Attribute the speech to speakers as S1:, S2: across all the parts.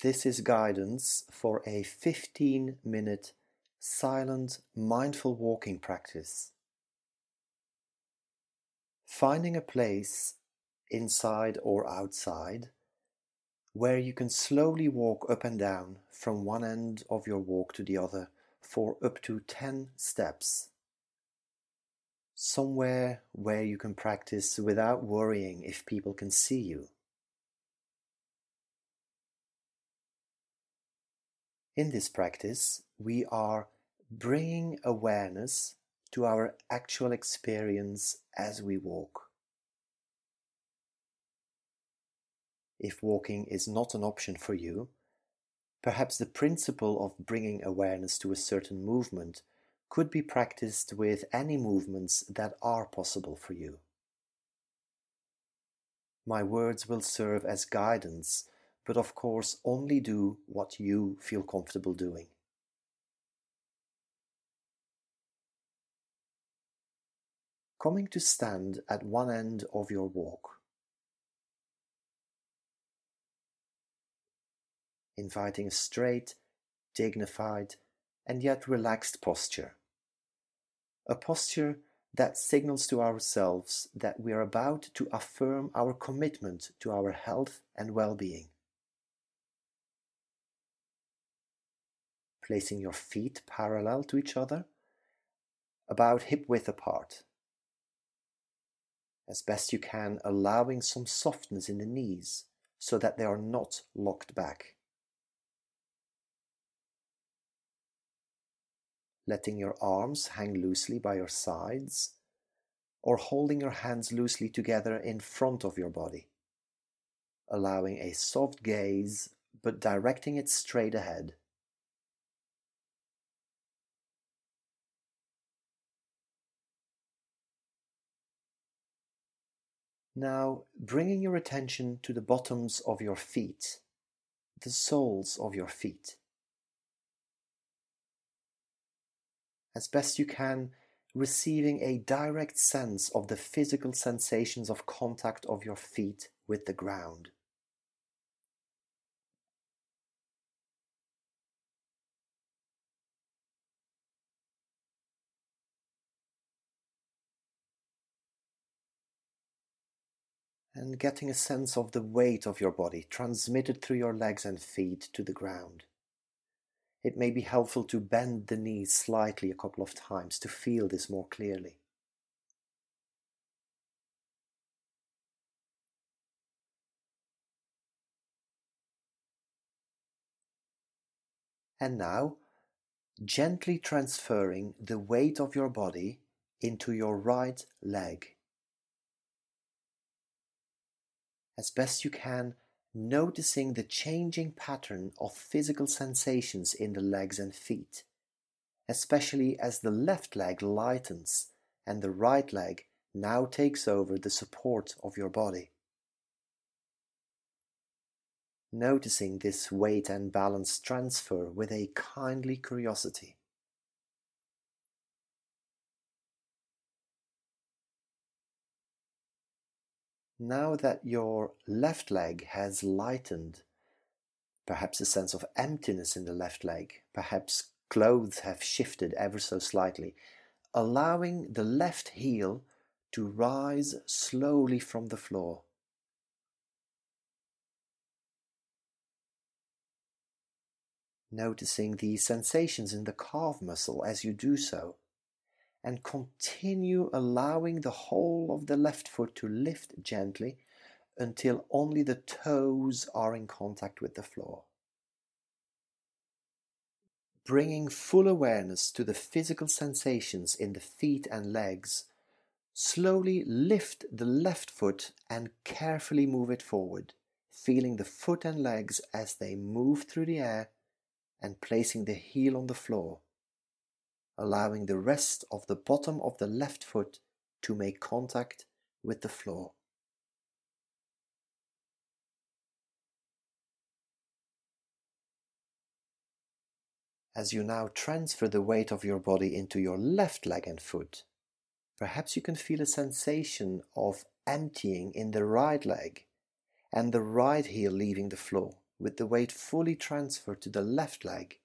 S1: This is guidance for a 15 minute silent mindful walking practice. Finding a place inside or outside where you can slowly walk up and down from one end of your walk to the other for up to 10 steps. Somewhere where you can practice without worrying if people can see you. In this practice, we are bringing awareness to our actual experience as we walk. If walking is not an option for you, perhaps the principle of bringing awareness to a certain movement could be practiced with any movements that are possible for you. My words will serve as guidance but of course only do what you feel comfortable doing. Coming to stand at one end of your walk. Inviting a straight, dignified, and yet relaxed posture. A posture that signals to ourselves that we are about to affirm our commitment to our health and well being. Placing your feet parallel to each other, about hip width apart. As best you can, allowing some softness in the knees so that they are not locked back. Letting your arms hang loosely by your sides or holding your hands loosely together in front of your body. Allowing a soft gaze but directing it straight ahead. Now bringing your attention to the bottoms of your feet, the soles of your feet. As best you can, receiving a direct sense of the physical sensations of contact of your feet with the ground. And getting a sense of the weight of your body transmitted through your legs and feet to the ground. It may be helpful to bend the knees slightly a couple of times to feel this more clearly. And now, gently transferring the weight of your body into your right leg. As best you can, noticing the changing pattern of physical sensations in the legs and feet, especially as the left leg lightens and the right leg now takes over the support of your body. Noticing this weight and balance transfer with a kindly curiosity. Now that your left leg has lightened, perhaps a sense of emptiness in the left leg, perhaps clothes have shifted ever so slightly, allowing the left heel to rise slowly from the floor. Noticing the sensations in the calf muscle as you do so and continue allowing the whole of the left foot to lift gently until only the toes are in contact with the floor. Bringing full awareness to the physical sensations in the feet and legs, slowly lift the left foot and carefully move it forward, feeling the foot and legs as they move through the air and placing the heel on the floor allowing the rest of the bottom of the left foot to make contact with the floor. As you now transfer the weight of your body into your left leg and foot, perhaps you can feel a sensation of emptying in the right leg and the right heel leaving the floor with the weight fully transferred to the left leg,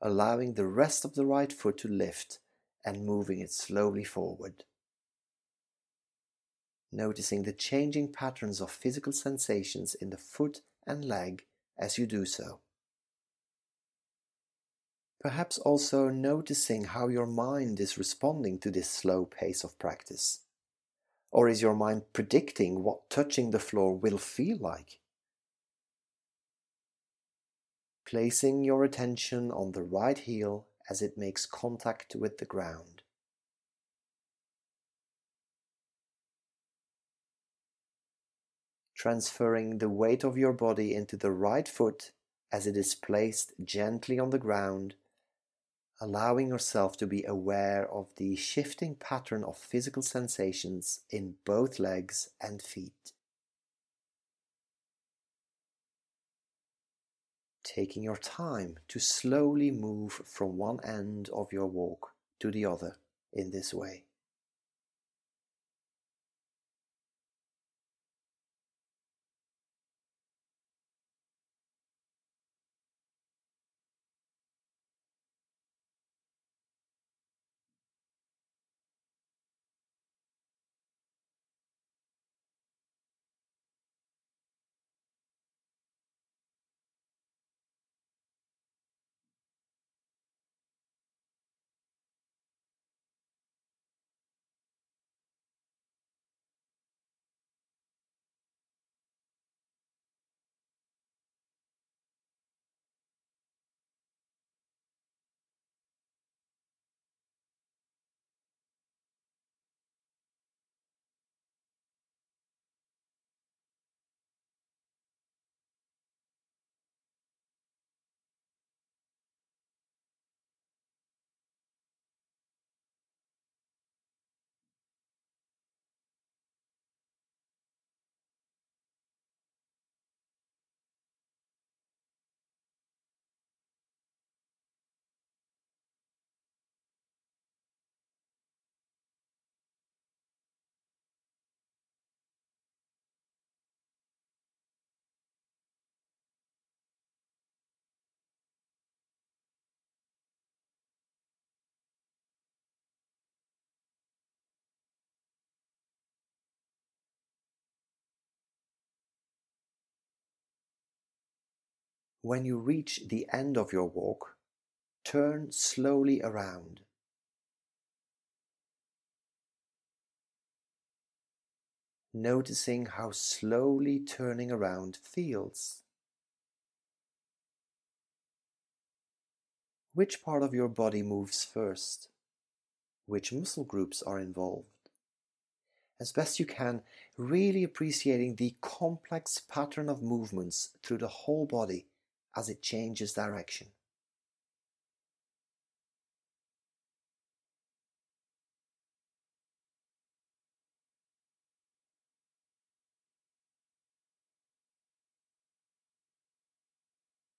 S1: allowing the rest of the right foot to lift and moving it slowly forward. Noticing the changing patterns of physical sensations in the foot and leg as you do so. Perhaps also noticing how your mind is responding to this slow pace of practice. Or is your mind predicting what touching the floor will feel like? Placing your attention on the right heel as it makes contact with the ground. Transferring the weight of your body into the right foot as it is placed gently on the ground allowing yourself to be aware of the shifting pattern of physical sensations in both legs and feet. Taking your time to slowly move from one end of your walk to the other in this way. When you reach the end of your walk, turn slowly around. Noticing how slowly turning around feels. Which part of your body moves first? Which muscle groups are involved? As best you can, really appreciating the complex pattern of movements through the whole body as it changes direction.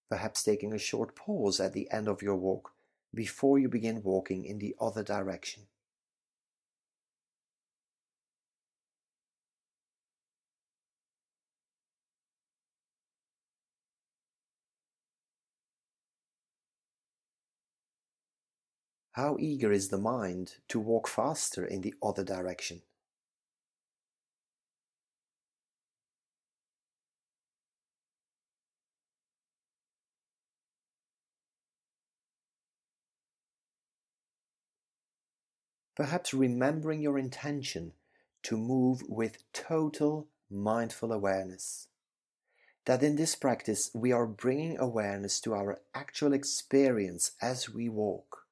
S1: Perhaps taking a short pause at the end of your walk before you begin walking in the other direction. How eager is the mind to walk faster in the other direction? Perhaps remembering your intention to move with total mindful awareness. That in this practice we are bringing awareness to our actual experience as we walk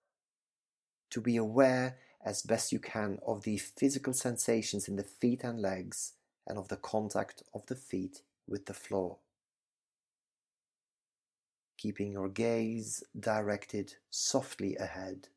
S1: to be aware as best you can of the physical sensations in the feet and legs and of the contact of the feet with the floor. Keeping your gaze directed softly ahead.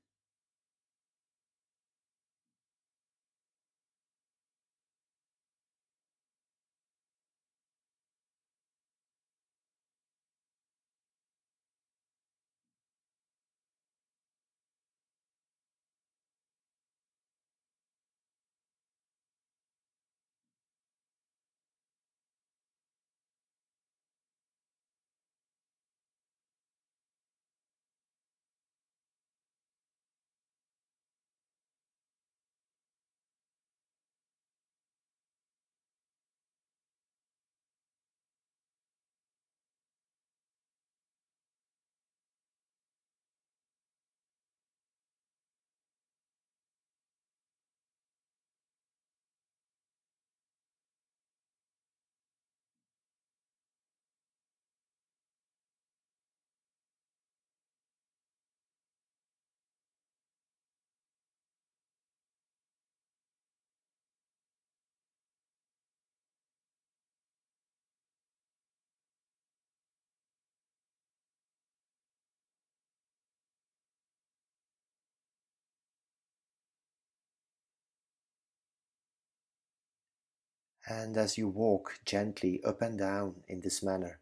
S1: And as you walk gently up and down in this manner,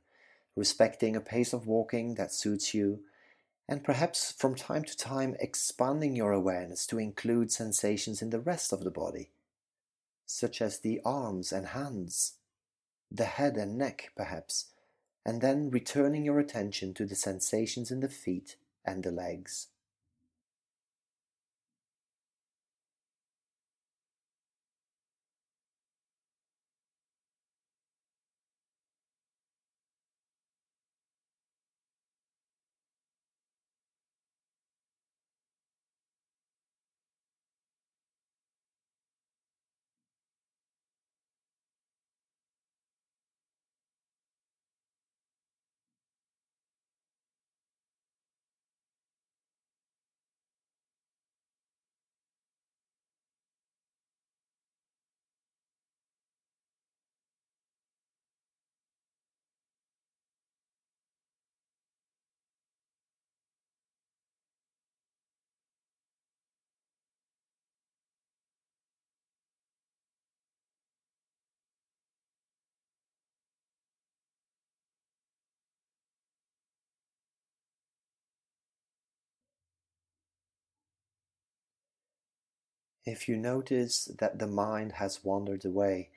S1: respecting a pace of walking that suits you, and perhaps from time to time expanding your awareness to include sensations in the rest of the body, such as the arms and hands, the head and neck, perhaps, and then returning your attention to the sensations in the feet and the legs. If you notice that the mind has wandered away,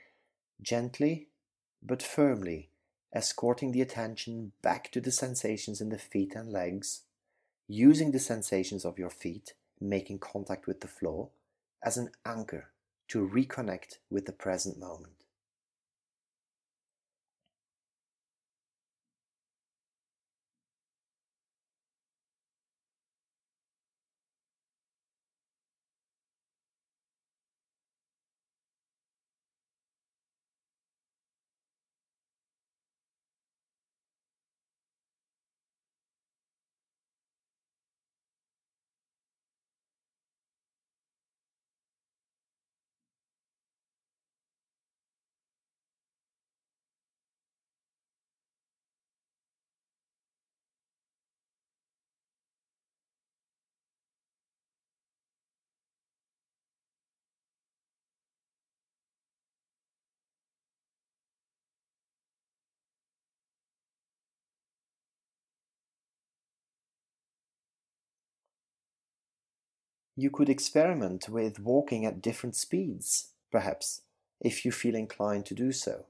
S1: gently but firmly escorting the attention back to the sensations in the feet and legs, using the sensations of your feet making contact with the floor as an anchor to reconnect with the present moment. You could experiment with walking at different speeds, perhaps, if you feel inclined to do so.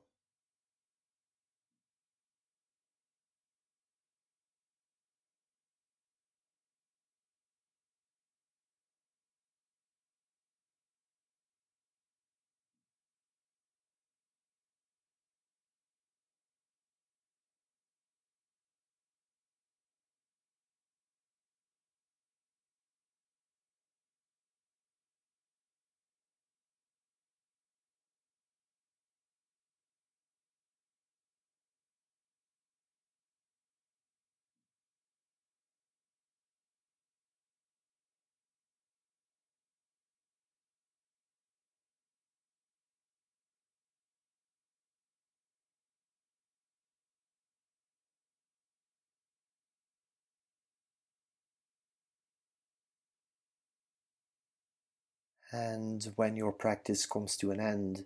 S1: And when your practice comes to an end,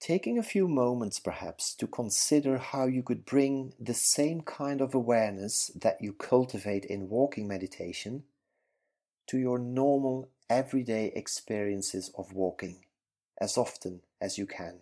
S1: taking a few moments perhaps to consider how you could bring the same kind of awareness that you cultivate in walking meditation to your normal everyday experiences of walking as often as you can.